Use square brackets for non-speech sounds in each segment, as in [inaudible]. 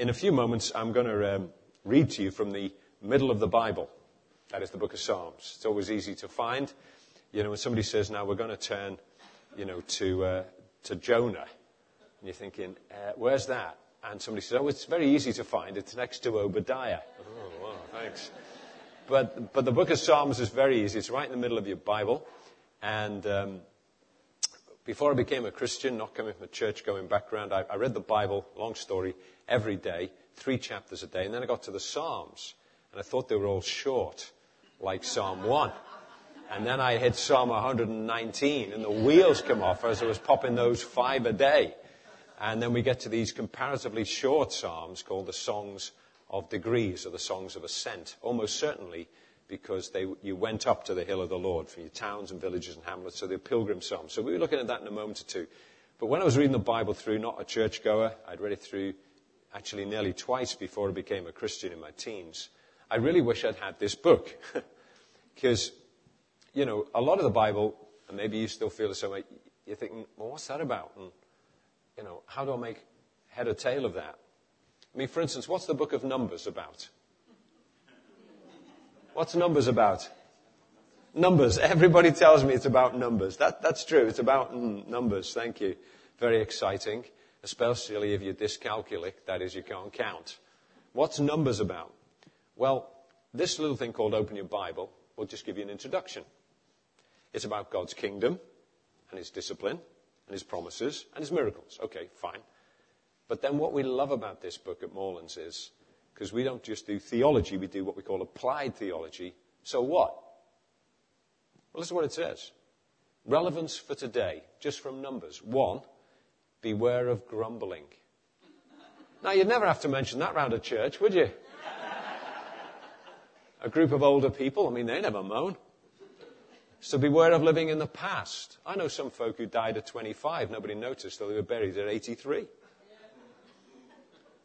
in a few moments, I'm going to um, read to you from the middle of the Bible. That is the book of Psalms. It's always easy to find. You know, when somebody says, now we're going to turn, you know, to, uh, to Jonah, and you're thinking, uh, where's that? And somebody says, oh, it's very easy to find. It's next to Obadiah. Oh, wow, thanks. But, but the book of Psalms is very easy. It's right in the middle of your Bible. And um, before I became a Christian, not coming from a church going background, I, I read the Bible, long story, every day, three chapters a day. And then I got to the Psalms. And I thought they were all short, like Psalm 1. And then I hit Psalm 119, and the wheels come off as I was popping those five a day. And then we get to these comparatively short psalms called the Songs of Degrees or the Songs of Ascent. Almost certainly because they, you went up to the hill of the Lord from your towns and villages and hamlets, so they're pilgrim psalms. So we'll be looking at that in a moment or two. But when I was reading the Bible through, not a churchgoer, I'd read it through actually nearly twice before I became a Christian in my teens. I really wish I'd had this book. [laughs] Because, you know, a lot of the Bible, and maybe you still feel the same way, you're thinking, well, what's that about? And, you know, how do I make head or tail of that? I mean, for instance, what's the book of Numbers about? What's Numbers about? Numbers. Everybody tells me it's about numbers. That, that's true. It's about mm, numbers. Thank you. Very exciting, especially if you're dyscalculic. That is, you can't count. What's Numbers about? Well, this little thing called Open Your Bible will just give you an introduction. It's about God's kingdom and His discipline and His promises and His miracles. Okay, fine. But then what we love about this book at Moorlands is because we don't just do theology, we do what we call applied theology. So what? Well, this is what it says. Relevance for today, just from numbers. One, beware of grumbling. Now, you'd never have to mention that round a church, would you? a group of older people, I mean, they never moan. So beware of living in the past. I know some folk who died at 25, nobody noticed, though they were buried at 83.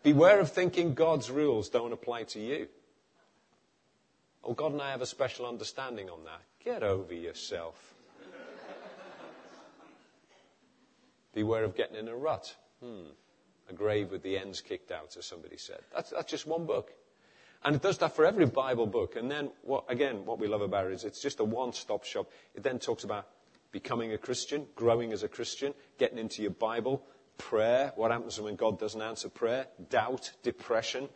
Beware of thinking God's rules don't apply to you. Oh, God and I have a special understanding on that. Get over yourself. Beware of getting in a rut. Hmm. A grave with the ends kicked out, as somebody said. That's, that's just one book. And it does that for every Bible book. And then, what, again, what we love about it is it's just a one-stop shop. It then talks about becoming a Christian, growing as a Christian, getting into your Bible, prayer, what happens when God doesn't answer prayer, doubt, depression,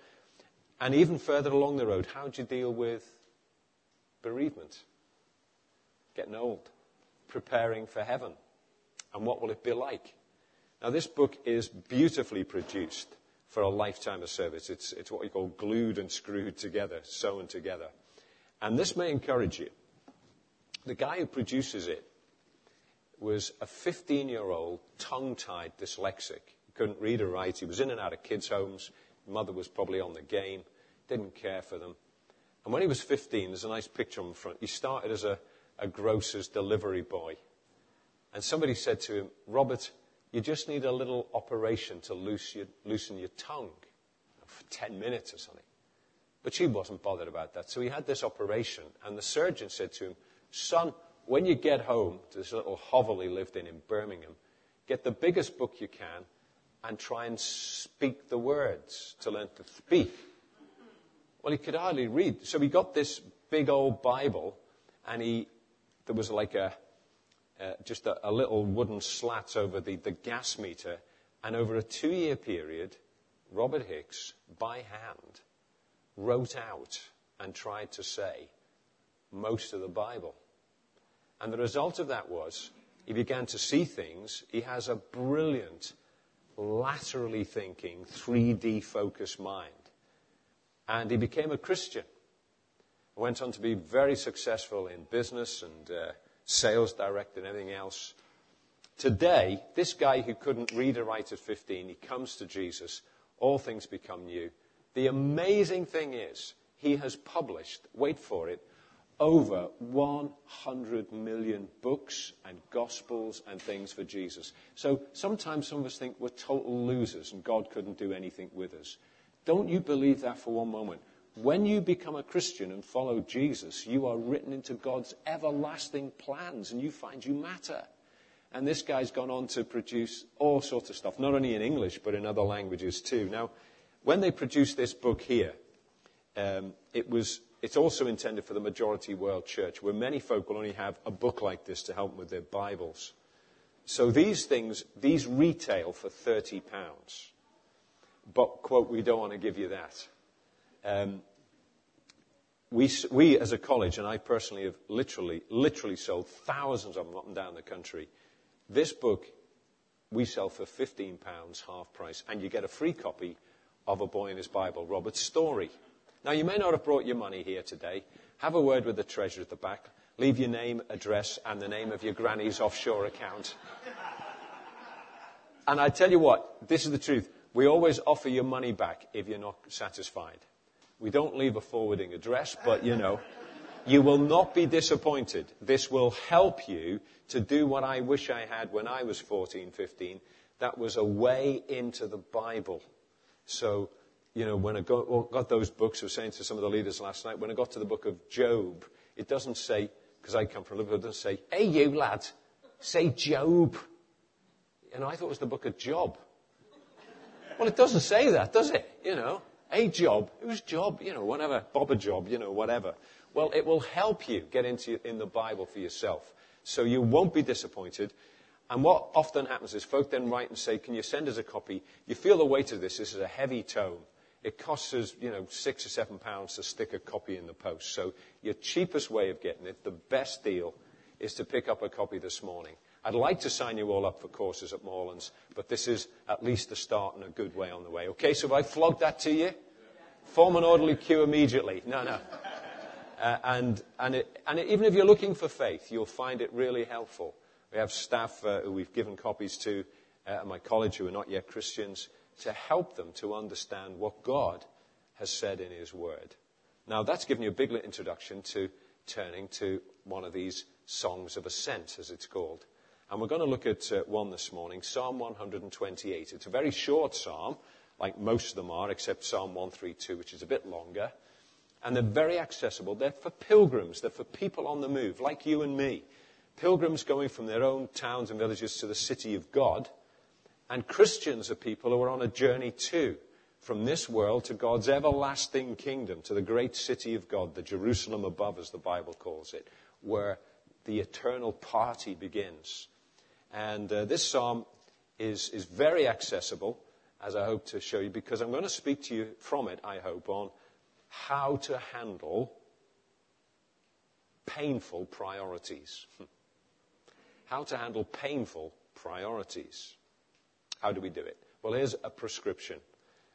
and even further along the road, how do you deal with bereavement, getting old, preparing for heaven, and what will it be like? Now, this book is beautifully produced for a lifetime of service. It's, it's what we call glued and screwed together, sewn together. And this may encourage you. The guy who produces it was a 15 year old, tongue tied dyslexic. He couldn't read or write. He was in and out of kids' homes. Mother was probably on the game, didn't care for them. And when he was 15, there's a nice picture on the front. He started as a, a grocer's delivery boy. And somebody said to him, Robert, you just need a little operation to loosen your, loosen your tongue for 10 minutes or something. But he wasn't bothered about that. So he had this operation, and the surgeon said to him, Son, when you get home to this little hovel he lived in in Birmingham, get the biggest book you can and try and speak the words to learn to speak. Well, he could hardly read. So he got this big old Bible and he, there was like a, uh, just a, a, little wooden slat over the, the gas meter. And over a two year period, Robert Hicks, by hand, wrote out and tried to say most of the Bible. And the result of that was he began to see things. He has a brilliant, laterally thinking, 3D focused mind. And he became a Christian. Went on to be very successful in business and uh, sales director and everything else. Today, this guy who couldn't read or write at 15, he comes to Jesus. All things become new. The amazing thing is, he has published, wait for it, over 100 million books and gospels and things for Jesus. So sometimes some of us think we're total losers and God couldn't do anything with us. Don't you believe that for one moment. When you become a Christian and follow Jesus, you are written into God's everlasting plans and you find you matter. And this guy's gone on to produce all sorts of stuff, not only in English, but in other languages too. Now, when they produced this book here, um, it was, it's also intended for the majority world church, where many folk will only have a book like this to help them with their Bibles. So these things, these retail for £30. But, quote, we don't want to give you that. Um, we, we, as a college, and I personally have literally, literally sold thousands of them up and down the country. This book we sell for £15, half price, and you get a free copy of A Boy and His Bible, Robert's story. Now, you may not have brought your money here today. Have a word with the treasurer at the back. Leave your name, address, and the name of your granny's offshore account. And I tell you what, this is the truth. We always offer your money back if you're not satisfied. We don't leave a forwarding address, but you know, you will not be disappointed. This will help you to do what I wish I had when I was 14, 15. That was a way into the Bible. So, you know, when I got, got those books, I was saying to some of the leaders last night, when I got to the book of Job, it doesn't say, because I come from Liverpool, it doesn't say, hey you lad, say Job. Know, I thought it was the book of Job. Well, it doesn't say that, does it? You know, a job. Whose job? You know, whatever. Bob a job, you know, whatever. Well, it will help you get into in the Bible for yourself. So you won't be disappointed. And what often happens is folk then write and say, can you send us a copy? You feel the weight of this. This is a heavy tome. It costs us, you know, six or seven pounds to stick a copy in the post. So your cheapest way of getting it, the best deal, is to pick up a copy this morning. I'd like to sign you all up for courses at Moorlands, but this is at least a start and a good way on the way. Okay, so if I flog that to you, form an orderly queue immediately. No, no. Uh, and, and, it, and it, even if you're looking for faith, you'll find it really helpful. We have staff uh, who we've given copies to uh, at my college who are not yet Christians to help them to understand what God has said in His Word. Now, that's given you a big little introduction to turning to one of these songs of ascent, as it's called. And we're going to look at uh, one this morning, Psalm 128. It's a very short psalm, like most of them are, except Psalm 132, which is a bit longer. And they're very accessible. They're for pilgrims. They're for people on the move, like you and me. Pilgrims going from their own towns and villages to the city of God. And Christians are people who are on a journey too, from this world to God's everlasting kingdom, to the great city of God, the Jerusalem above, as the Bible calls it, where the eternal party begins. And uh, this psalm is, is very accessible, as I hope to show you, because I'm going to speak to you from it, I hope, on how to handle painful priorities. [laughs] how to handle painful priorities. How do we do it? Well, here's a prescription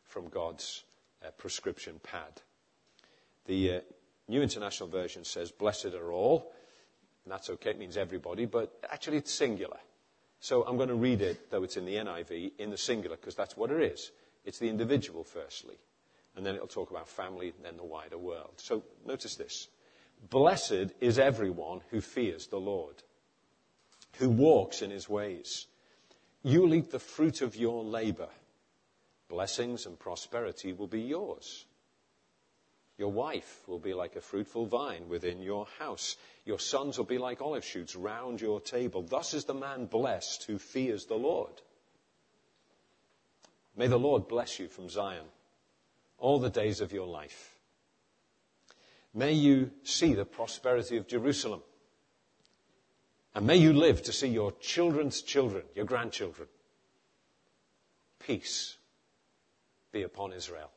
from God's uh, prescription pad. The uh, New International Version says, Blessed are all. And that's okay, it means everybody, but actually it's singular. So I'm going to read it, though it's in the NIV, in the singular, because that's what it is. It's the individual, firstly and then it'll talk about family, and then the wider world. So notice this. Blessed is everyone who fears the Lord, who walks in his ways. You'll eat the fruit of your labor. Blessings and prosperity will be yours. Your wife will be like a fruitful vine within your house. Your sons will be like olive shoots round your table. Thus is the man blessed who fears the Lord. May the Lord bless you from Zion all the days of your life. May you see the prosperity of Jerusalem. And may you live to see your children's children, your grandchildren. Peace be upon Israel.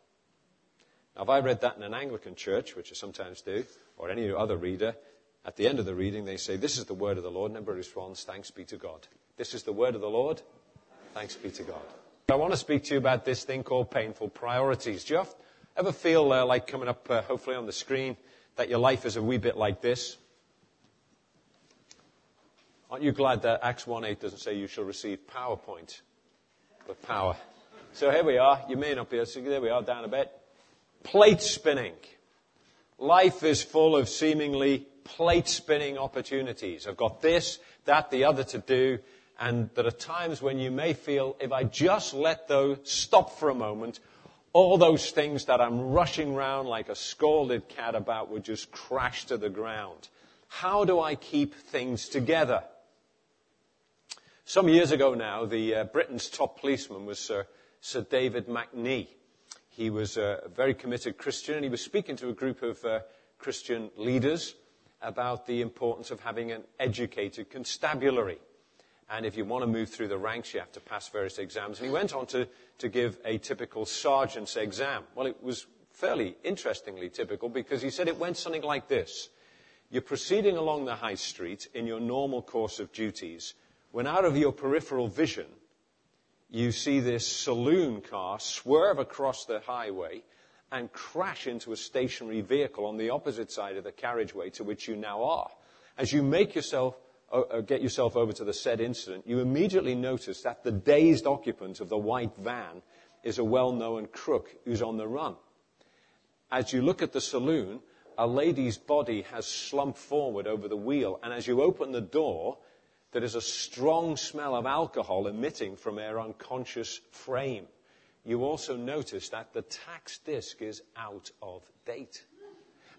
Now, if I read that in an Anglican church, which I sometimes do, or any other reader, at the end of the reading they say, This is the word of the Lord, and everybody responds, Thanks be to God. This is the word of the Lord. Thanks be to God. I want to speak to you about this thing called painful priorities. Do you ever feel uh, like coming up, uh, hopefully on the screen, that your life is a wee bit like this? Aren't you glad that Acts 1.8 doesn't say you shall receive PowerPoint, but power? So here we are. You may not be able to see. There we are, down a bit. Plate spinning. Life is full of seemingly plate spinning opportunities. I've got this, that, the other to do, and there are times when you may feel, if I just let those stop for a moment, all those things that I'm rushing around like a scalded cat about would just crash to the ground. How do I keep things together? Some years ago now, the uh, Britain's top policeman was Sir, Sir David McNee. He was a very committed Christian, and he was speaking to a group of uh, Christian leaders about the importance of having an educated constabulary. And if you want to move through the ranks, you have to pass various exams. And he went on to, to give a typical sergeant's exam. Well, it was fairly interestingly typical because he said it went something like this. You're proceeding along the high street in your normal course of duties when out of your peripheral vision, you see this saloon car swerve across the highway and crash into a stationary vehicle on the opposite side of the carriageway to which you now are. As you make yourself, uh, uh, get yourself over to the said incident, you immediately notice that the dazed occupant of the white van is a well-known crook who's on the run. As you look at the saloon, a lady's body has slumped forward over the wheel, and as you open the door, there is a strong smell of alcohol emitting from her unconscious frame. You also notice that the tax disc is out of date.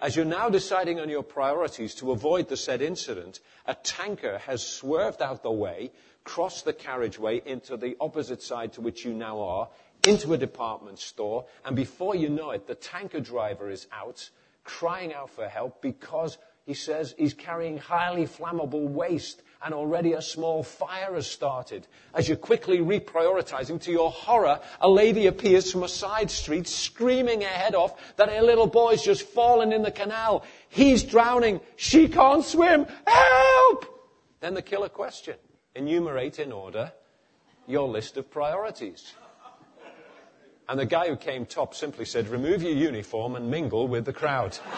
As you're now deciding on your priorities to avoid the said incident, a tanker has swerved out the way, crossed the carriageway into the opposite side to which you now are, into a department store, and before you know it, the tanker driver is out, crying out for help because he says he's carrying highly flammable waste and already a small fire has started. As you're quickly reprioritizing, to your horror, a lady appears from a side street screaming her head off that her little boy's just fallen in the canal. He's drowning. She can't swim. Help! Then the killer question. Enumerate in order your list of priorities. And the guy who came top simply said, remove your uniform and mingle with the crowd. [laughs]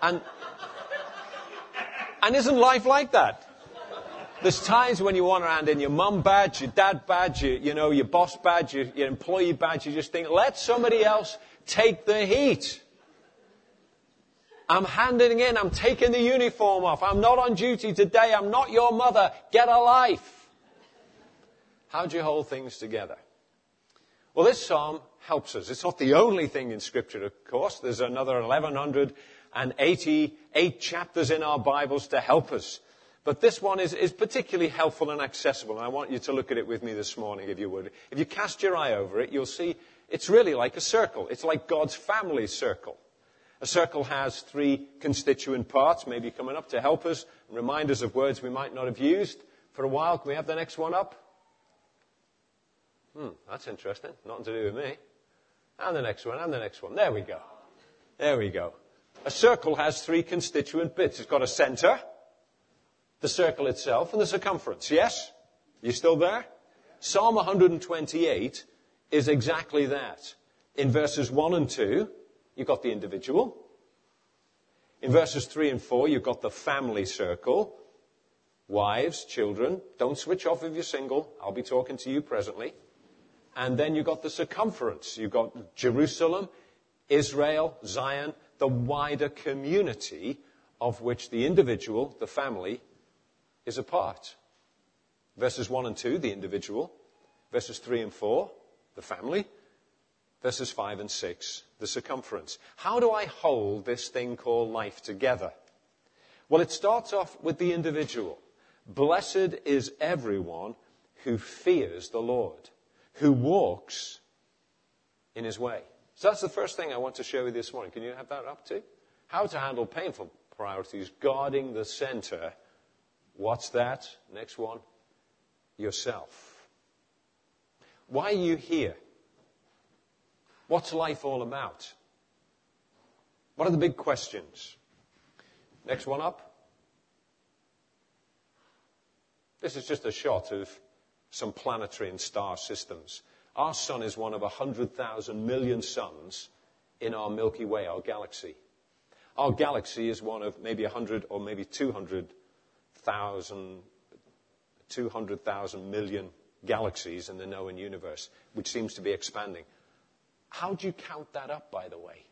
And, and isn't life like that? There's times when you want to hand in your mum badge, your dad badge, your, you know, your boss badge, your, your employee badge. You just think, let somebody else take the heat. I'm handing in. I'm taking the uniform off. I'm not on duty today. I'm not your mother. Get a life. How do you hold things together? Well, this psalm helps us. It's not the only thing in scripture, of course. There's another 1100 and 88 chapters in our Bibles to help us. But this one is, is particularly helpful and accessible, and I want you to look at it with me this morning, if you would. If you cast your eye over it, you'll see it's really like a circle. It's like God's family circle. A circle has three constituent parts, maybe coming up to help us, and remind us of words we might not have used for a while. Can we have the next one up? Hmm, that's interesting. Nothing to do with me. And the next one, and the next one. There we go. There we go. A circle has three constituent bits. It's got a center, the circle itself, and the circumference. Yes? You still there? Psalm 128 is exactly that. In verses 1 and 2, you've got the individual. In verses 3 and 4, you've got the family circle. Wives, children, don't switch off if you're single. I'll be talking to you presently. And then you've got the circumference. You've got Jerusalem, Israel, Zion, the wider community of which the individual, the family, is a part. Verses 1 and 2, the individual. Verses 3 and 4, the family. Verses 5 and 6, the circumference. How do I hold this thing called life together? Well, it starts off with the individual. Blessed is everyone who fears the Lord, who walks in his way. So that's the first thing I want to share with you this morning. Can you have that up too? How to handle painful priorities, guarding the center. What's that? Next one. Yourself. Why are you here? What's life all about? What are the big questions? Next one up. This is just a shot of some planetary and star systems. Our sun is one of 100,000 million suns in our Milky Way, our galaxy. Our galaxy is one of maybe 100 or maybe 200,000 200,000 million galaxies in the known universe, which seems to be expanding. How do you count that up, by the way?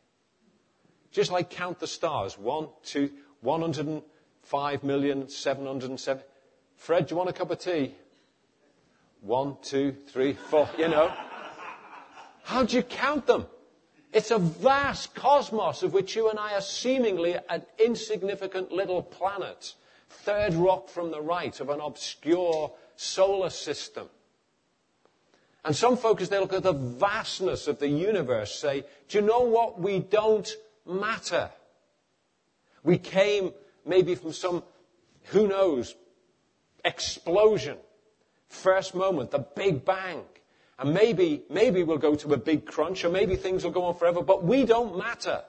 Just like count the stars. One, two, 105 million, 707. Fred, do you want a cup of tea? One, two, three, four, you know. How do you count them? It's a vast cosmos of which you and I are seemingly an insignificant little planet. Third rock from the right of an obscure solar system. And some folk, as they look at the vastness of the universe, say, do you know what? We don't matter. We came maybe from some, who knows, explosion. First moment, the Big Bang. And maybe, maybe we'll go to a big crunch, or maybe things will go on forever, but we don't matter.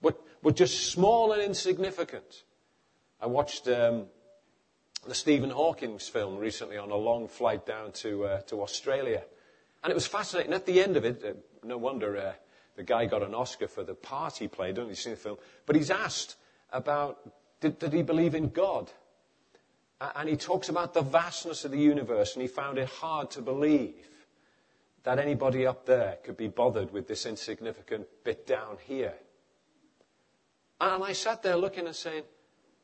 We're, we're just small and insignificant. I watched um, the Stephen Hawking's film recently on a long flight down to, uh, to Australia. And it was fascinating. At the end of it, uh, no wonder uh, the guy got an Oscar for the part he played. Don't you see the film? But he's asked about did, did he believe in God? And he talks about the vastness of the universe, and he found it hard to believe that anybody up there could be bothered with this insignificant bit down here. And I sat there looking and saying,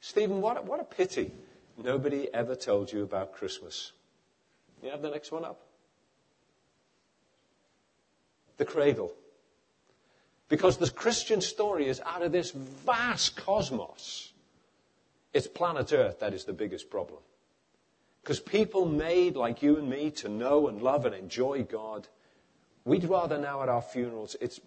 Stephen, what, what a pity nobody ever told you about Christmas. You have the next one up? The cradle. Because the Christian story is out of this vast cosmos. It's planet Earth that is the biggest problem. Because people made like you and me to know and love and enjoy God, we'd rather now at our funerals, it's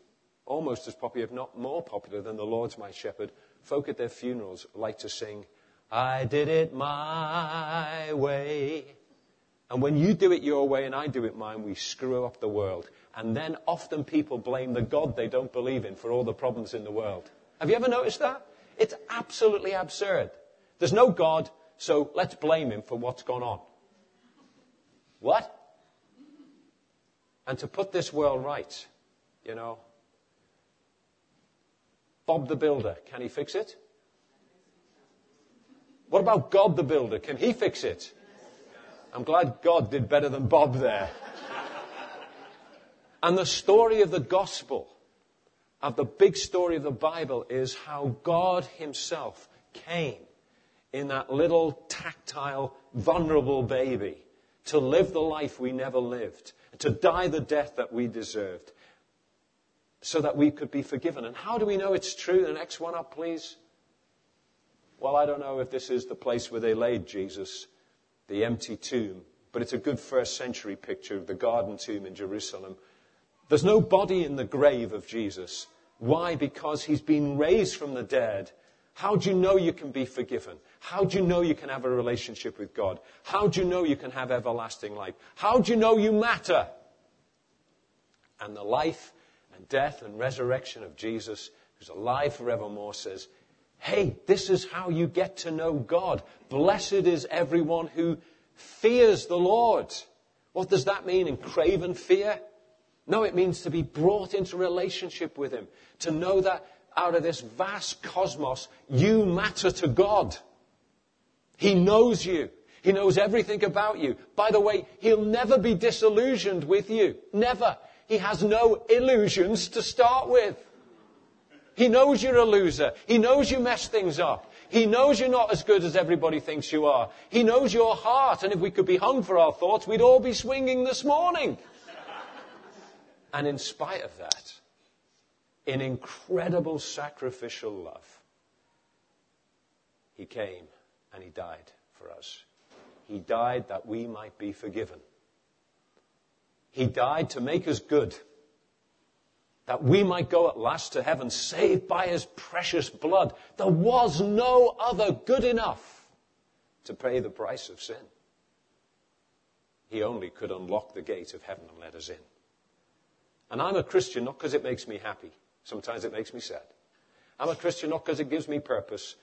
almost as popular, if not more popular than the Lord's my shepherd. Folk at their funerals like to sing, I did it my way. And when you do it your way and I do it mine, we screw up the world. And then often people blame the God they don't believe in for all the problems in the world. Have you ever noticed that? It's absolutely absurd. There's no God, so let's blame him for what's gone on. What? And to put this world right, you know, Bob the Builder, can he fix it? What about God the Builder? Can he fix it? I'm glad God did better than Bob there. [laughs] and the story of the gospel, of the big story of the Bible, is how God himself came in that little tactile, vulnerable baby to live the life we never lived, to die the death that we deserved, so that we could be forgiven. And how do we know it's true? The next one up, please. Well, I don't know if this is the place where they laid Jesus, the empty tomb, but it's a good first century picture of the garden tomb in Jerusalem. There's no body in the grave of Jesus. Why? Because he's been raised from the dead how do you know you can be forgiven? How do you know you can have a relationship with God? How do you know you can have everlasting life? How do you know you matter? And the life and death and resurrection of Jesus, who's alive forevermore, says, Hey, this is how you get to know God. Blessed is everyone who fears the Lord. What does that mean in craven fear? No, it means to be brought into relationship with Him. To know that out of this vast cosmos, you matter to God. He knows you. He knows everything about you. By the way, he'll never be disillusioned with you. Never. He has no illusions to start with. He knows you're a loser. He knows you mess things up. He knows you're not as good as everybody thinks you are. He knows your heart. And if we could be hung for our thoughts, we'd all be swinging this morning. and in spite of that, in incredible sacrificial love, he came and he died for us. He died that we might be forgiven. He died to make us good, that we might go at last to heaven, saved by his precious blood. There was no other good enough to pay the price of sin. He only could unlock the gate of heaven and let us in. And I'm a Christian not because it makes me happy. Sometimes it makes me sad. I'm a Christian not because it gives me purpose.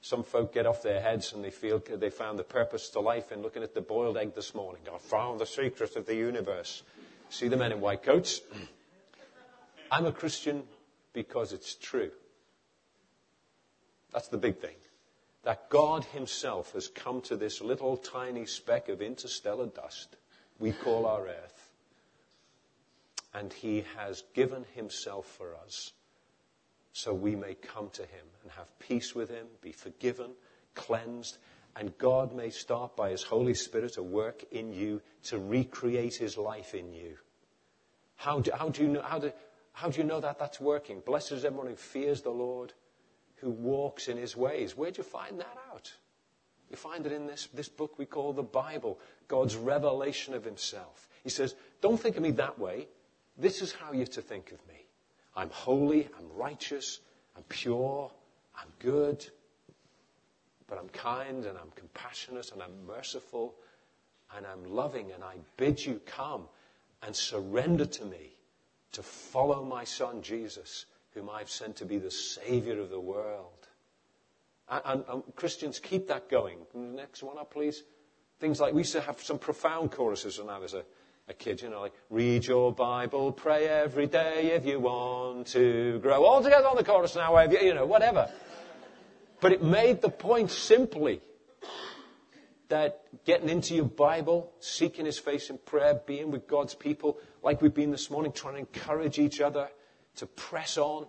Some folk get off their heads and they feel they found the purpose to life in looking at the boiled egg this morning. I found the secret of the universe. See the men in white coats? [clears throat] I'm a Christian because it's true. That's the big thing. That God Himself has come to this little tiny speck of interstellar dust we call our earth and he has given himself for us so we may come to him and have peace with him, be forgiven, cleansed, and God may start by his Holy Spirit a work in you to recreate his life in you. How do, how do you know, how do, how do you know that that's working? Blessed is everyone who fears the Lord, who walks in his ways. Where'd you find that out? You find it in this, this book we call the Bible, God's revelation of himself. He says, Don't think of me that way. This is how you're to think of me. I'm holy, I'm righteous, I'm pure, I'm good, but I'm kind and I'm compassionate and I'm merciful and I'm loving and I bid you come and surrender to me to follow my son Jesus, whom I've sent to be the Savior of the world. And, and, and, Christians keep that going. Next one up, please. Things like we used to have some profound choruses when I was a, a kid, you know, like read your Bible, pray every day if you want to grow. All together on the chorus now, you know, whatever. But it made the point simply that getting into your Bible, seeking His face in prayer, being with God's people, like we've been this morning, trying to encourage each other to press on,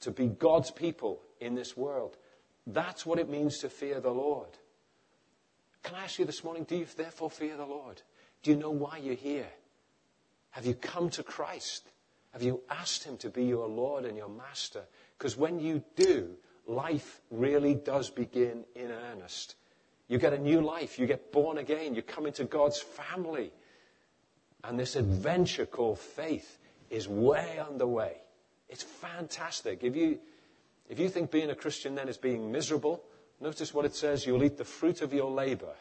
to be God's people in this world. That's what it means to fear the Lord. Can I ask you this morning, do you therefore fear the Lord? Do you know why you're here? Have you come to Christ? Have you asked Him to be your Lord and your Master? Because when you do, life really does begin in earnest. You get a new life. You get born again. You come into God's family. And this adventure called faith is way underway. It's fantastic. If you, if you think being a Christian then is being miserable, notice what it says you'll eat the fruit of your labor.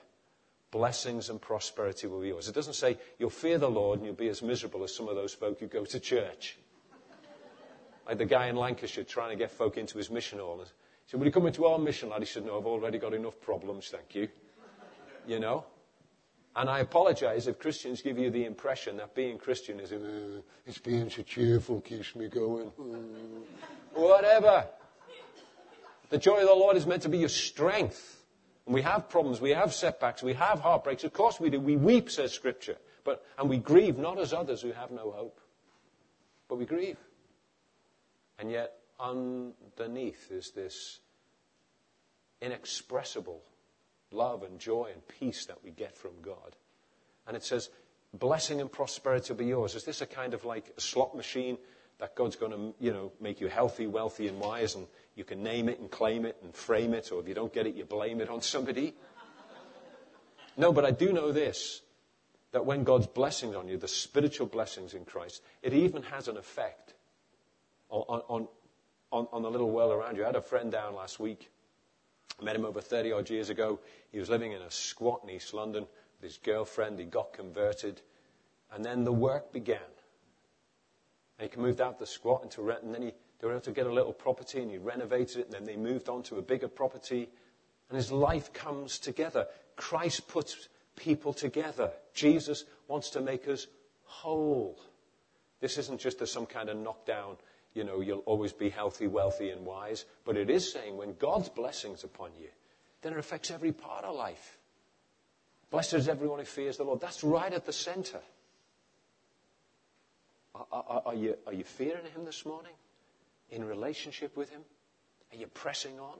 Blessings and prosperity will be yours. It doesn't say you'll fear the Lord and you'll be as miserable as some of those folk who go to church. Like the guy in Lancashire trying to get folk into his mission hall. He said, Will you come into our mission, lad? He said, No, I've already got enough problems, thank you. You know? And I apologize if Christians give you the impression that being Christian is, uh, it's being so cheerful, keeps me going. Uh, whatever. The joy of the Lord is meant to be your strength. And we have problems, we have setbacks, we have heartbreaks. Of course we do. We weep, says Scripture. But, and we grieve not as others who have no hope. But we grieve. And yet, underneath is this inexpressible love and joy and peace that we get from God. And it says, blessing and prosperity will be yours. Is this a kind of like a slot machine that God's going to, you know, make you healthy, wealthy, and wise, and you can name it and claim it and frame it, or if you don't get it, you blame it on somebody? No, but I do know this that when God's blessings on you, the spiritual blessings in Christ, it even has an effect on, on, on, on the little world around you. I had a friend down last week. I met him over 30 odd years ago. He was living in a squat in East London with his girlfriend. He got converted. And then the work began. And he moved out of the squat into rent. And then he, they were able to get a little property and he renovated it. And then they moved on to a bigger property. And his life comes together. Christ puts people together. Jesus wants to make us whole. This isn't just a, some kind of knockdown, you know, you'll always be healthy, wealthy, and wise. But it is saying when God's blessings upon you, then it affects every part of life. Blessed is everyone who fears the Lord. That's right at the center. Are, are, you, are you fearing Him this morning? In relationship with Him? Are you pressing on?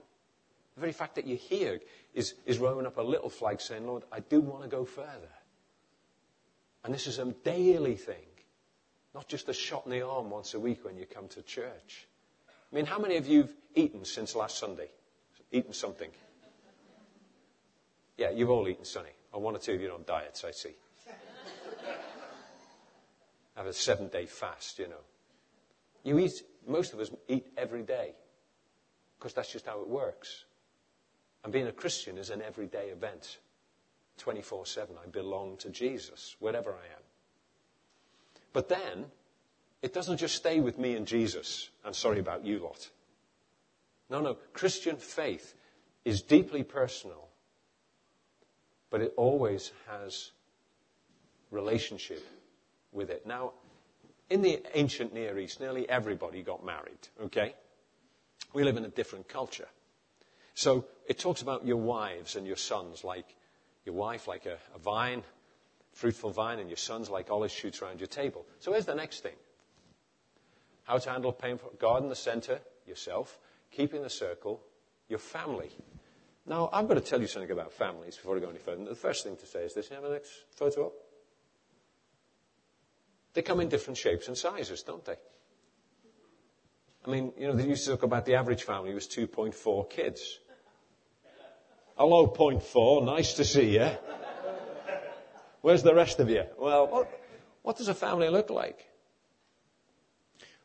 The very fact that you're here is, is rolling up a little flag saying, Lord, I do want to go further. And this is a daily thing, not just a shot in the arm once a week when you come to church. I mean, how many of you have eaten since last Sunday? Eaten something? Yeah, you've all eaten, Sonny. Or one or two of you on diets, I see. Have a seven day fast, you know. You eat, most of us eat every day because that's just how it works. And being a Christian is an everyday event. 24 7. I belong to Jesus, wherever I am. But then, it doesn't just stay with me and Jesus. I'm sorry about you lot. No, no. Christian faith is deeply personal but it always has relationship with it. Now, in the ancient Near East, nearly everybody got married, okay? We live in a different culture. So it talks about your wives and your sons, like your wife like a, a vine, fruitful vine, and your sons like olive shoots around your table. So here's the next thing. How to handle painful, God in the center, yourself, keeping the circle, your family. Now, I'm going to tell you something about families before I go any further. The first thing to say is this. You have the next photo up? They come in different shapes and sizes, don't they? I mean, you know, they used to talk about the average family was 2.4 kids. Hello, point four. Nice to see you. Where's the rest of you? Well, what, what does a family look like?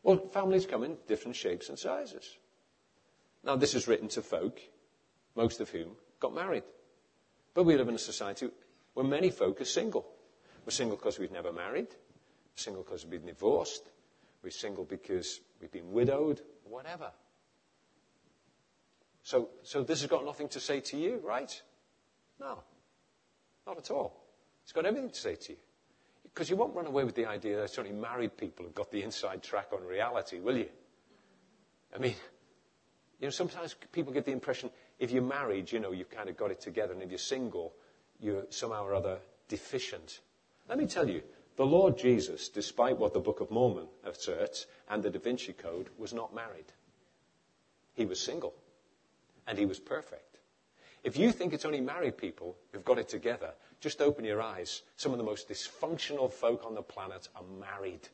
Well, families come in different shapes and sizes. Now, this is written to folk, most of whom got married. But we live in a society where many folk are single. We're single because we've never married. Single because we've been divorced. We're single because we've been widowed, whatever. So, so this has got nothing to say to you, right? No, not at all. It's got everything to say to you. Because you won't run away with the idea that it's only married people who've got the inside track on reality, will you? I mean, you know, sometimes people get the impression if you're married, you know, you've kind of got it together, and if you're single, you're somehow or other deficient. Let me tell you, the Lord Jesus, despite what the Book of Mormon asserts and the Da Vinci Code, was not married. He was single. And he was perfect. If you think it's only married people who've got it together, just open your eyes. Some of the most dysfunctional folk on the planet are married.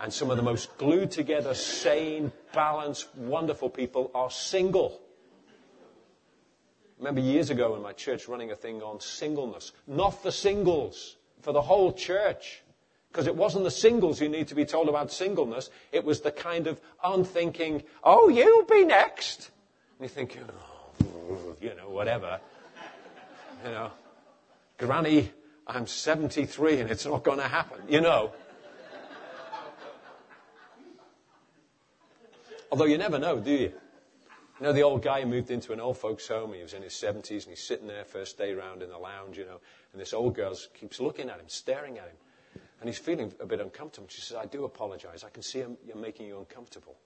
And some of the most glued together, sane, balanced, wonderful people are single. Remember years ago in my church running a thing on singleness. Not for singles, for the whole church. Because it wasn't the singles who need to be told about singleness. It was the kind of unthinking, oh, you'll be next. And you think, oh, you know, whatever. You know, Granny, I'm 73 and it's not going to happen, you know. Although you never know, do you? You know, the old guy moved into an old folks' home. He was in his 70s and he's sitting there first day round in the lounge, you know, and this old girl keeps looking at him, staring at him. And he's feeling a bit uncomfortable. She says, I do apologize. I can see you're making you uncomfortable.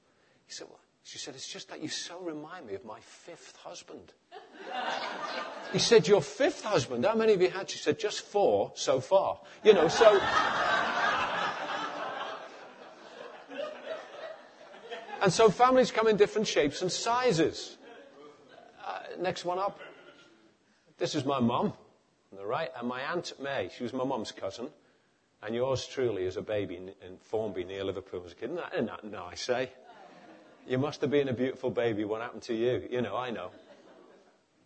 He said, well, she said, it's just that you so remind me of my fifth husband. [laughs] he said, your fifth husband? How many have you had? She said, just four so far. You know, so. And so families come in different shapes and sizes. Uh, next one up. This is my mum on the right, and my Aunt May. She was my mum's cousin. And yours truly is a baby in, Formby near Liverpool as a kid. Isn't that nice, eh? You must have been a beautiful baby. What happened to you? You know, I know.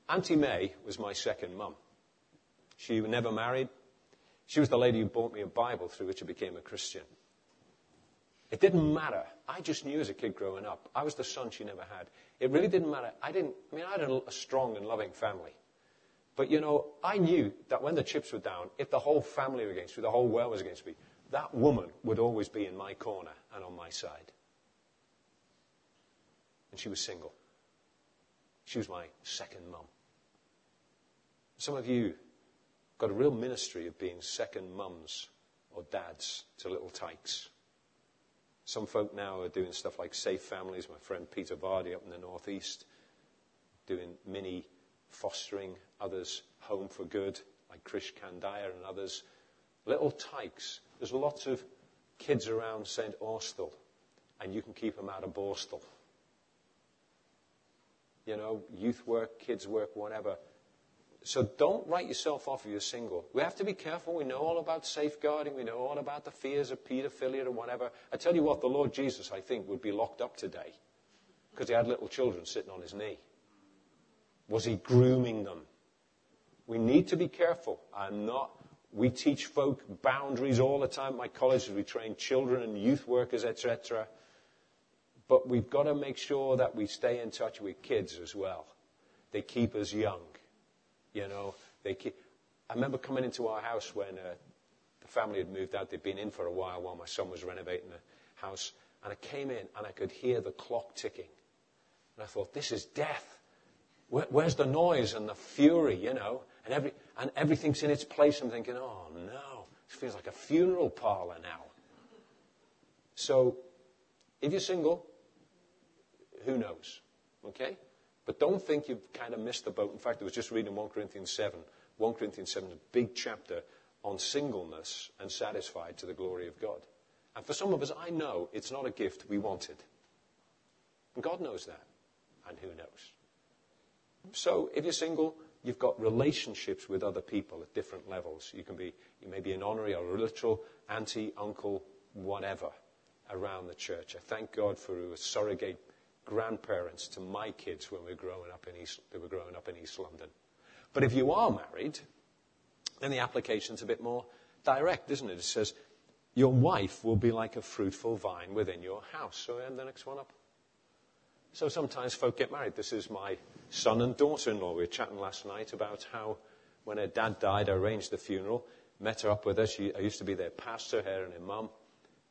Auntie May was my second mum. She never married. She was the lady who bought me a Bible through which I became a Christian. It didn't matter. I just knew as a kid growing up. I was the son she never had. It really didn't matter. I didn't, I mean, I had a, strong and loving family. But you know, I knew that when the chips were down, if the whole family were against me, the whole world was against me, that woman would always be in my corner and on my side. And she was single. She was my second mum. Some of you got a real ministry of being second mums or dads to little tykes. Some folk now are doing stuff like Safe Families. My friend Peter Vardy up in the northeast doing mini fostering. Others Home for Good, like Krish Kandiah and others. Little tykes. There's lots of kids around St. Austell, and you can keep them out of Borstal. You know, youth work, kids work, whatever. So don't write yourself off if you're single. We have to be careful. We know all about safeguarding. We know all about the fears of pedophilia or whatever. I tell you what, the Lord Jesus, I think, would be locked up today because he had little children sitting on his knee. Was he grooming them? We need to be careful. I'm not. We teach folk boundaries all the time. My colleges, we train children and youth workers, etc. But we've got to make sure that we stay in touch with kids as well. They keep us young. You know, they keep, I remember coming into our house when uh, the family had moved out. They'd been in for a while while my son was renovating the house. And I came in and I could hear the clock ticking. And I thought, this is death. Where, where's the noise and the fury, you know? And, every, and everything's in its place. I'm thinking, oh no, this feels like a funeral parlor now. So, if you're single, who knows? Okay? But don't think you've kind of missed the boat. In fact, I was just reading 1 Corinthians 7. 1 Corinthians 7 is a big chapter on singleness and satisfied to the glory of God. And for some of us, I know it's not a gift we wanted. And God knows that. And who knows? So if you're single, you've got relationships with other people at different levels. You can be, you may be an honorary or a literal auntie, uncle, whatever around the church. I thank God for a surrogate grandparents to my kids when we were growing up in East, they were growing up in East London. But if you are married, then the application's a bit more direct, isn't it? It says, your wife will be like a fruitful vine within your house. So, and the next one up. So sometimes folk get married. This is my son and daughter-in-law. We were chatting last night about how when her dad died, I arranged the funeral, met her up with her. She, I used to be their pastor, her and her mum,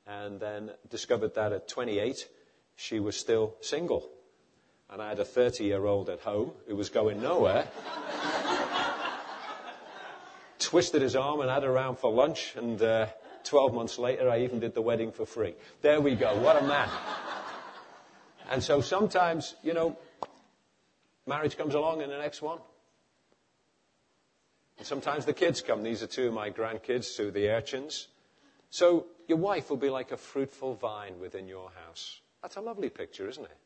and then discovered that at 28, she was still single. And I had a 30 year old at home who was going nowhere. [laughs] Twisted his arm and had her around for lunch, and uh, 12 months later, I even did the wedding for free. There we go. What a man. And so sometimes, you know, marriage comes along and the next one. And sometimes the kids come. These are two of my grandkids, two of the urchins. So your wife will be like a fruitful vine within your house. That's a lovely picture, isn't it?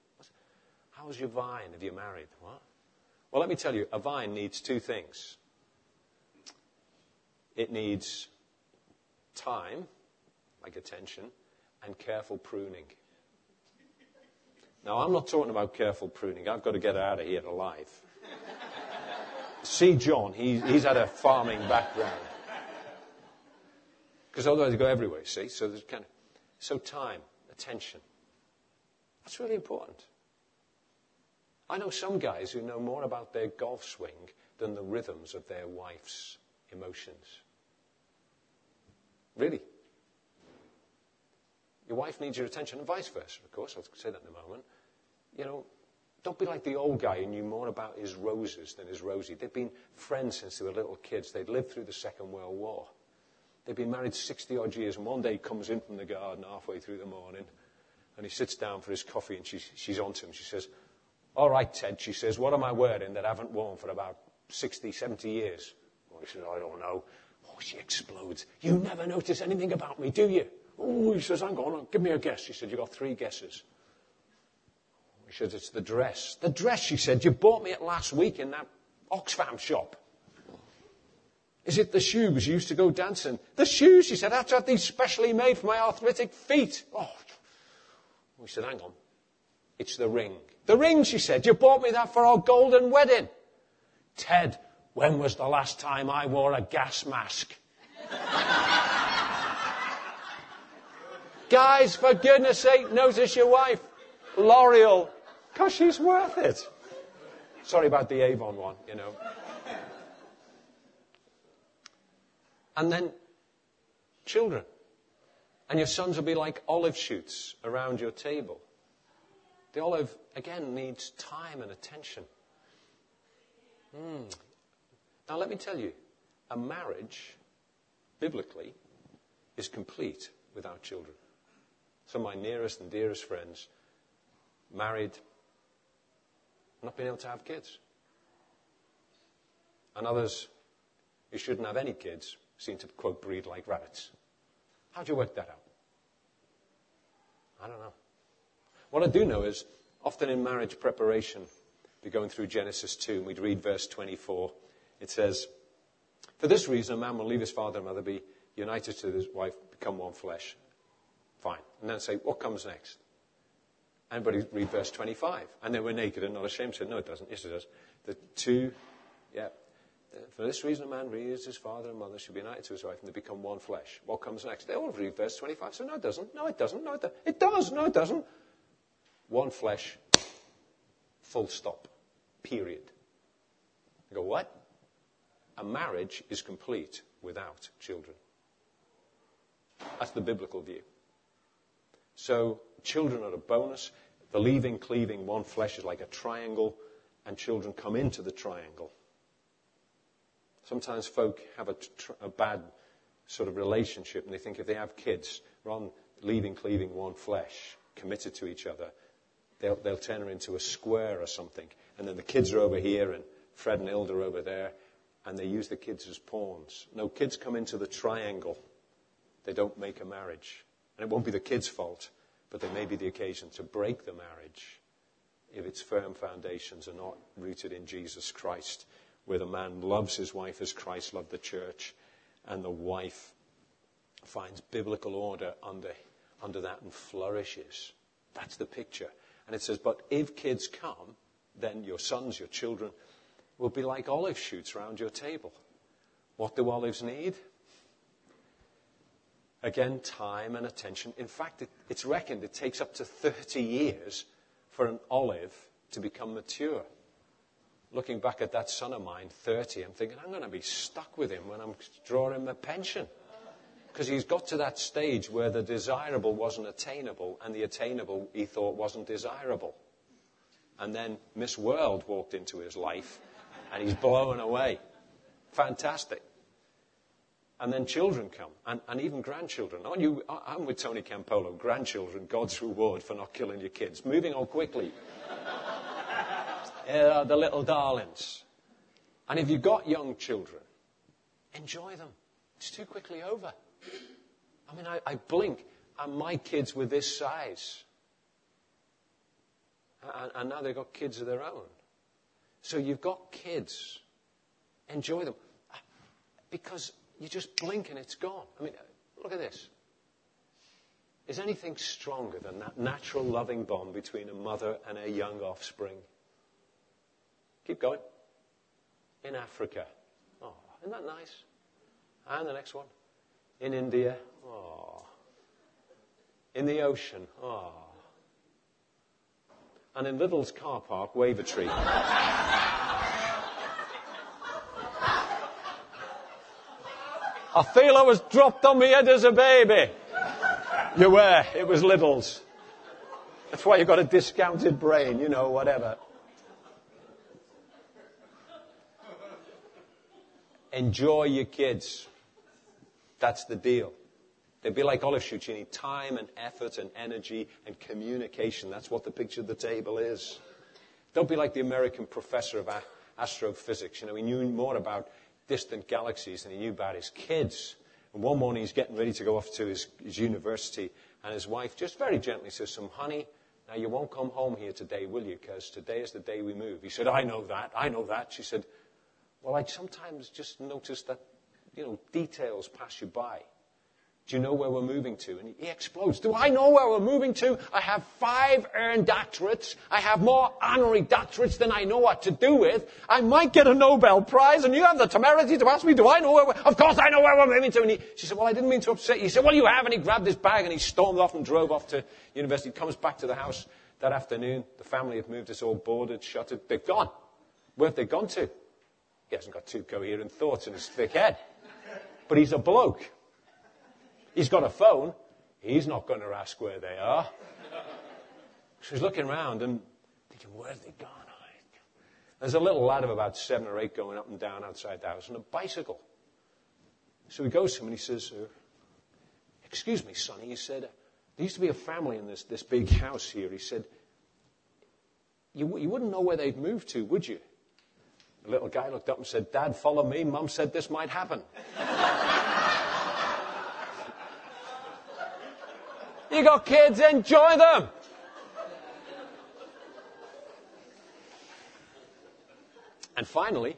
How's your vine if you're married? What? Well, let me tell you, a vine needs two things. It needs time, like attention, and careful pruning. Now, I'm not talking about careful pruning. I've got to get out of here alive. See John, he, he's had a farming background. Because otherwise you go everywhere, see? So there's kind of, so time, attention. That's really important. I know some guys who know more about their golf swing than the rhythms of their wife's emotions. Really. Your wife needs your attention, and vice versa, of course. I'll say that in a moment. You know, don't be like the old guy who knew more about his roses than his Rosie. They'd been friends since they were little kids. They'd lived through the Second World War. They'd been married 60 odd years, and one day comes in from the garden halfway through the morning, and he sits down for his coffee, and she's, she's on to him. She says, All right, Ted, she says, what am I wearing that I haven't worn for about 60, 70 years? Well, he says, I don't know. Oh, she explodes. You never notice anything about me, do you? Oh, he says, hang on, give me a guess. She said, you've got three guesses. He says, it's the dress. The dress, she said, you bought me it last week in that Oxfam shop. Is it the shoes you used to go dancing? The shoes, she said, I had these specially made for my arthritic feet. Oh. We said, hang on. It's the ring. The ring, she said, you bought me that for our golden wedding. Ted, when was the last time I wore a gas mask? Guys, for goodness sake, notice your wife. L'Oreal. Because she's worth it. Sorry about the Avon one, you know. And then children. And your sons will be like olive shoots around your table. The olive, again, needs time and attention. Mm, now, let me tell you, a marriage, biblically, is complete without children. Some of my nearest and dearest friends married, not being able to have kids. And others who shouldn't have any kids seem to, quote, breed like rabbits. How do you work that out? I don't know. What I do know is, often in marriage preparation, we're going through Genesis 2 and we'd read verse 24 it says, For this reason, a man will leave his father and mother, be united to his wife, become one flesh. Fine. And then say, What comes next? Anybody read verse 25? And they were naked and not ashamed. Said, No, it doesn't. Yes, it does. The two, yeah. Uh, for this reason, a man leaves his father and mother, should be united to his wife, and they become one flesh. What comes next? They all read verse 25. So, no, it doesn't. No, it doesn't. No, it, does. it does. No, it doesn't. One flesh, full stop. Period. Go, what? a marriage is complete without children. That's the biblical view. So children are a bonus. The leaving, cleaving, one flesh is like a triangle, and children come into the triangle. Sometimes folk have a, a bad sort of relationship, and they think if they have kids, than leaving, cleaving, one flesh, committed to each other, they'll, they'll turn her into a square or something. And then the kids are over here, and Fred and Ilda are over there, and they use the kids as pawns. No, kids come into the triangle. They don't make a marriage. And it won't be the kids' fault, but they may be the occasion to break the marriage if its firm foundations are not rooted in Jesus Christ, where the man loves his wife as Christ loved the church, and the wife finds biblical order under, under that and flourishes. That's the picture. And it says, But if kids come, then your sons, your children, will be like olive shoots around your table. What do olives need? Again, time and attention. In fact, it, it's reckoned it takes up to 30 years for an olive to become mature. Looking back at that son of mine, 30, I'm thinking, I'm going to be stuck with him when I'm drawing my pension. Because he's got to that stage where the desirable wasn't attainable and the attainable he thought wasn't desirable. And then Miss World walked into his life and he's blown away. Fantastic. And then children come, and, and even grandchildren. Aren't you, I'm with Tony Campolo. Grandchildren, God's reward for not killing your kids. Moving on quickly. Uh, the little darlings. And if you've got young children, enjoy them. It's too quickly over. I mean, I, I blink, and my kids were this size. And, and now they've got kids of their own. So you've got kids. Enjoy them. Because you just blink and it's gone. I mean, look at this. Is anything stronger than that natural loving bond between a mother and a young offspring? Keep going. In Africa. Oh, isn't that nice? And the next one. In India. Oh. In the ocean. Oh. And in Lidl's car park, Wavertree. I feel I was dropped on my head as a baby. You were. It was Lidl's. That's why you've got a discounted brain, you know, whatever. Enjoy your kids. That's the deal. They'd be like olive shoots. You need time and effort and energy and communication. That's what the picture of the table is. Don't be like the American professor of astrophysics. You know, he knew more about distant galaxies than he knew about his kids. And one morning he's getting ready to go off to his, his university, and his wife just very gently says to him, Honey, now you won't come home here today, will you? Because today is the day we move. He said, I know that, I know that. She said, Well, I sometimes just notice that, you know, details pass you by. Do you know where we're moving to? And he explodes. Do I know where we're moving to? I have five earned doctorates. I have more honorary doctorates than I know what to do with. I might get a Nobel Prize, and you have the temerity to ask me, do I know where we're... Of course I know where we're moving to. And he, she said, well, I didn't mean to upset you. He said, well, you have. And he grabbed his bag, and he stormed off and drove off to university. He comes back to the house that afternoon. The family have moved. It's all boarded, shuttered. They're gone. Where have they gone to? He hasn't got two coherent thoughts in his thick head. But he's a bloke. He's got a phone. He's not going to ask where they are. So he's looking around and thinking, where have they gone? There's a little lad of about seven or eight going up and down outside the house on a bicycle. So he goes to him and he says, uh, Excuse me, sonny. He said, There used to be a family in this, this big house here. He said, you, you wouldn't know where they'd moved to, would you? The little guy looked up and said, Dad, follow me. Mum said this might happen. You got kids, enjoy them. And finally,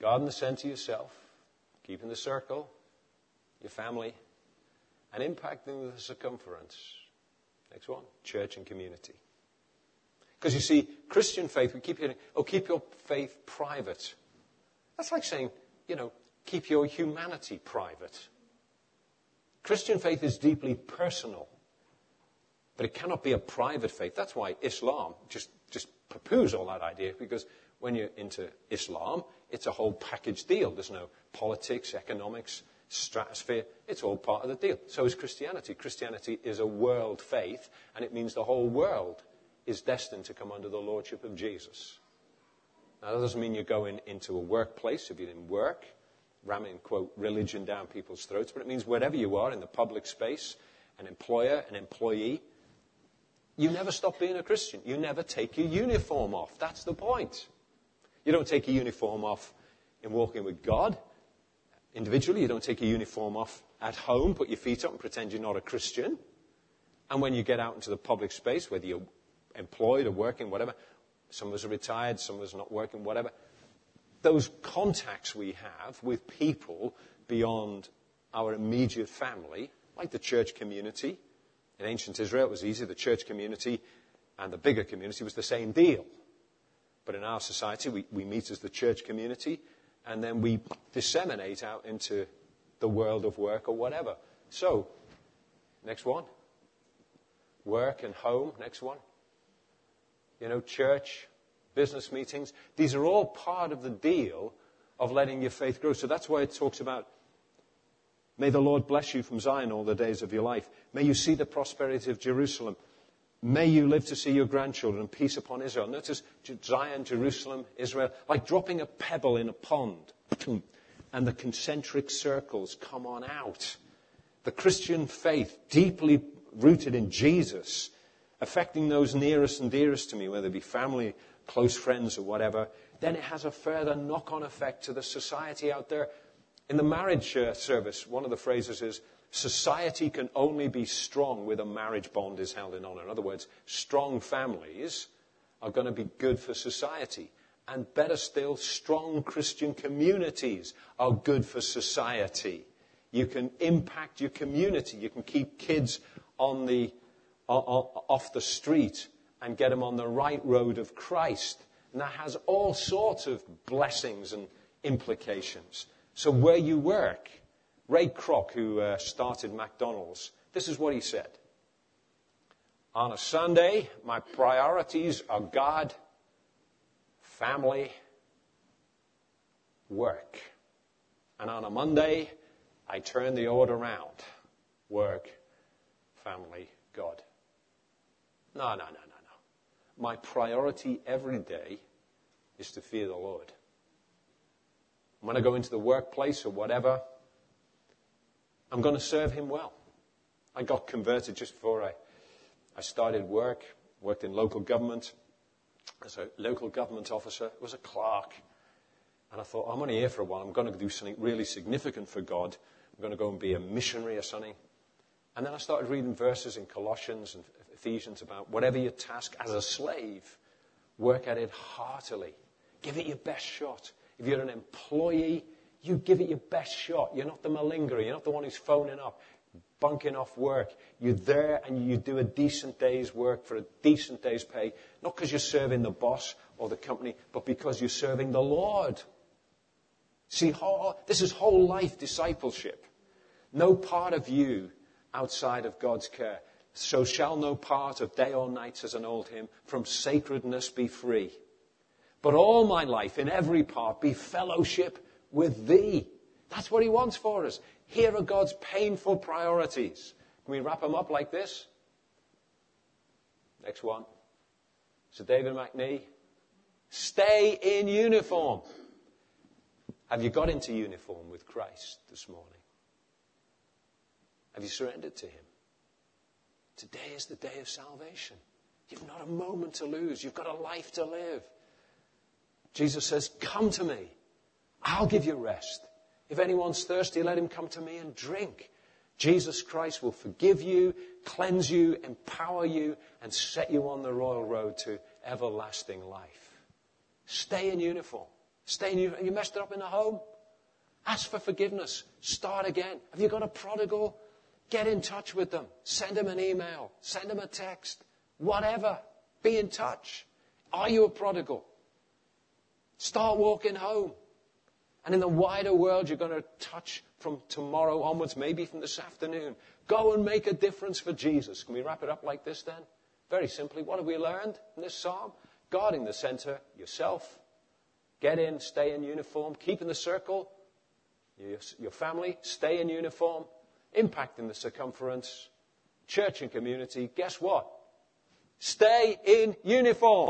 God in the center yourself, keeping the circle, your family, and impacting the circumference. Next one, church and community. Because you see, Christian faith, we keep hearing, oh, keep your faith private. That's like saying, you know, keep your humanity private. Christian faith is deeply personal, but it cannot be a private faith. That's why Islam just, just poo-poos all that idea, because when you're into Islam, it's a whole package deal. There's no politics, economics, stratosphere. It's all part of the deal. So is Christianity. Christianity is a world faith, and it means the whole world is destined to come under the lordship of Jesus. Now, that doesn't mean you're going into a workplace if you didn't work ramming, quote, religion down people's throats, but it means wherever you are in the public space, an employer, an employee, you never stop being a Christian. You never take your uniform off. That's the point. You don't take your uniform off in walking with God. Individually, you don't take your uniform off at home, put your feet up and pretend you're not a Christian. And when you get out into the public space, whether you're employed or working, whatever, some of us are retired, some of us are not working, whatever, those contacts we have with people beyond our immediate family, like the church community, In ancient Israel, it was easy. The church community and the bigger community was the same deal. But in our society, we, we meet as the church community and then we disseminate out into the world of work or whatever. So, next one. Work and home, next one. You know, church, business meetings. These are all part of the deal of letting your faith grow. So that's why it talks about May the Lord bless you from Zion all the days of your life. May you see the prosperity of Jerusalem. May you live to see your grandchildren and peace upon Israel. Notice Zion, Jerusalem, Israel, like dropping a pebble in a pond. And the concentric circles come on out. The Christian faith, deeply rooted in Jesus, affecting those nearest and dearest to me, whether it be family, close friends, or whatever, then it has a further knock on effect to the society out there in the marriage uh, service, one of the phrases is society can only be strong where the marriage bond is held in honor. In other words, strong families are going to be good for society. And better still, strong Christian communities are good for society. You can impact your community. You can keep kids on the, off the street and get them on the right road of Christ. And that has all sorts of blessings and implications. So where you work, Ray Kroc, who uh, started McDonald's, this is what he said. On a Sunday, my priorities are God, family, work. And on a Monday, I turn the order around. Work, family, God. No, no, no, no, no. My priority every day is to fear the Lord when I go into the workplace or whatever, I'm going to serve him well. I got converted just before I, I started work, worked in local government as a local government officer, was a clerk. And I thought, I'm only here for a while. I'm going to do something really significant for God. I'm going to go and be a missionary or something. And then I started reading verses in Colossians and Ephesians about whatever your task as a slave, work at it heartily. Give it your best shot. If you're an employee, you give it your best shot. You're not the malingerer. You're not the one who's phoning up, bunking off work. You're there and you do a decent day's work for a decent day's pay, not because you're serving the boss or the company, but because you're serving the Lord. See, this is whole life discipleship. No part of you outside of God's care. So shall no part of day or night, says an old hymn, from sacredness be free but all my life in every part be fellowship with thee. That's what he wants for us. Here are God's painful priorities. Can we wrap them up like this? Next one. Sir David McNee. Stay in uniform. Have you got into uniform with Christ this morning? Have you surrendered to Him? Today is the day of salvation. You've not a moment to lose. You've got a life to live. Jesus says, Come to me. I'll give you rest. If anyone's thirsty, let him come to me and drink. Jesus Christ will forgive you, cleanse you, empower you, and set you on the royal road to everlasting life. Stay in uniform. Stay in uniform. You messed it up in the home? Ask for forgiveness. Start again. Have you got a prodigal? Get in touch with them. Send them an email. Send them a text. Whatever. Be in touch. Are you a prodigal? Start walking home. And in the wider world, you're going to touch from tomorrow onwards, maybe from this afternoon. Go and make a difference for Jesus. Can we wrap it up like this then? Very simply, what have we learned in this psalm? God in the center, yourself. Get in, stay in uniform, keep in the circle. Your, your family, stay in uniform. Impact in the circumference. Church and community, guess what? Stay in uniform.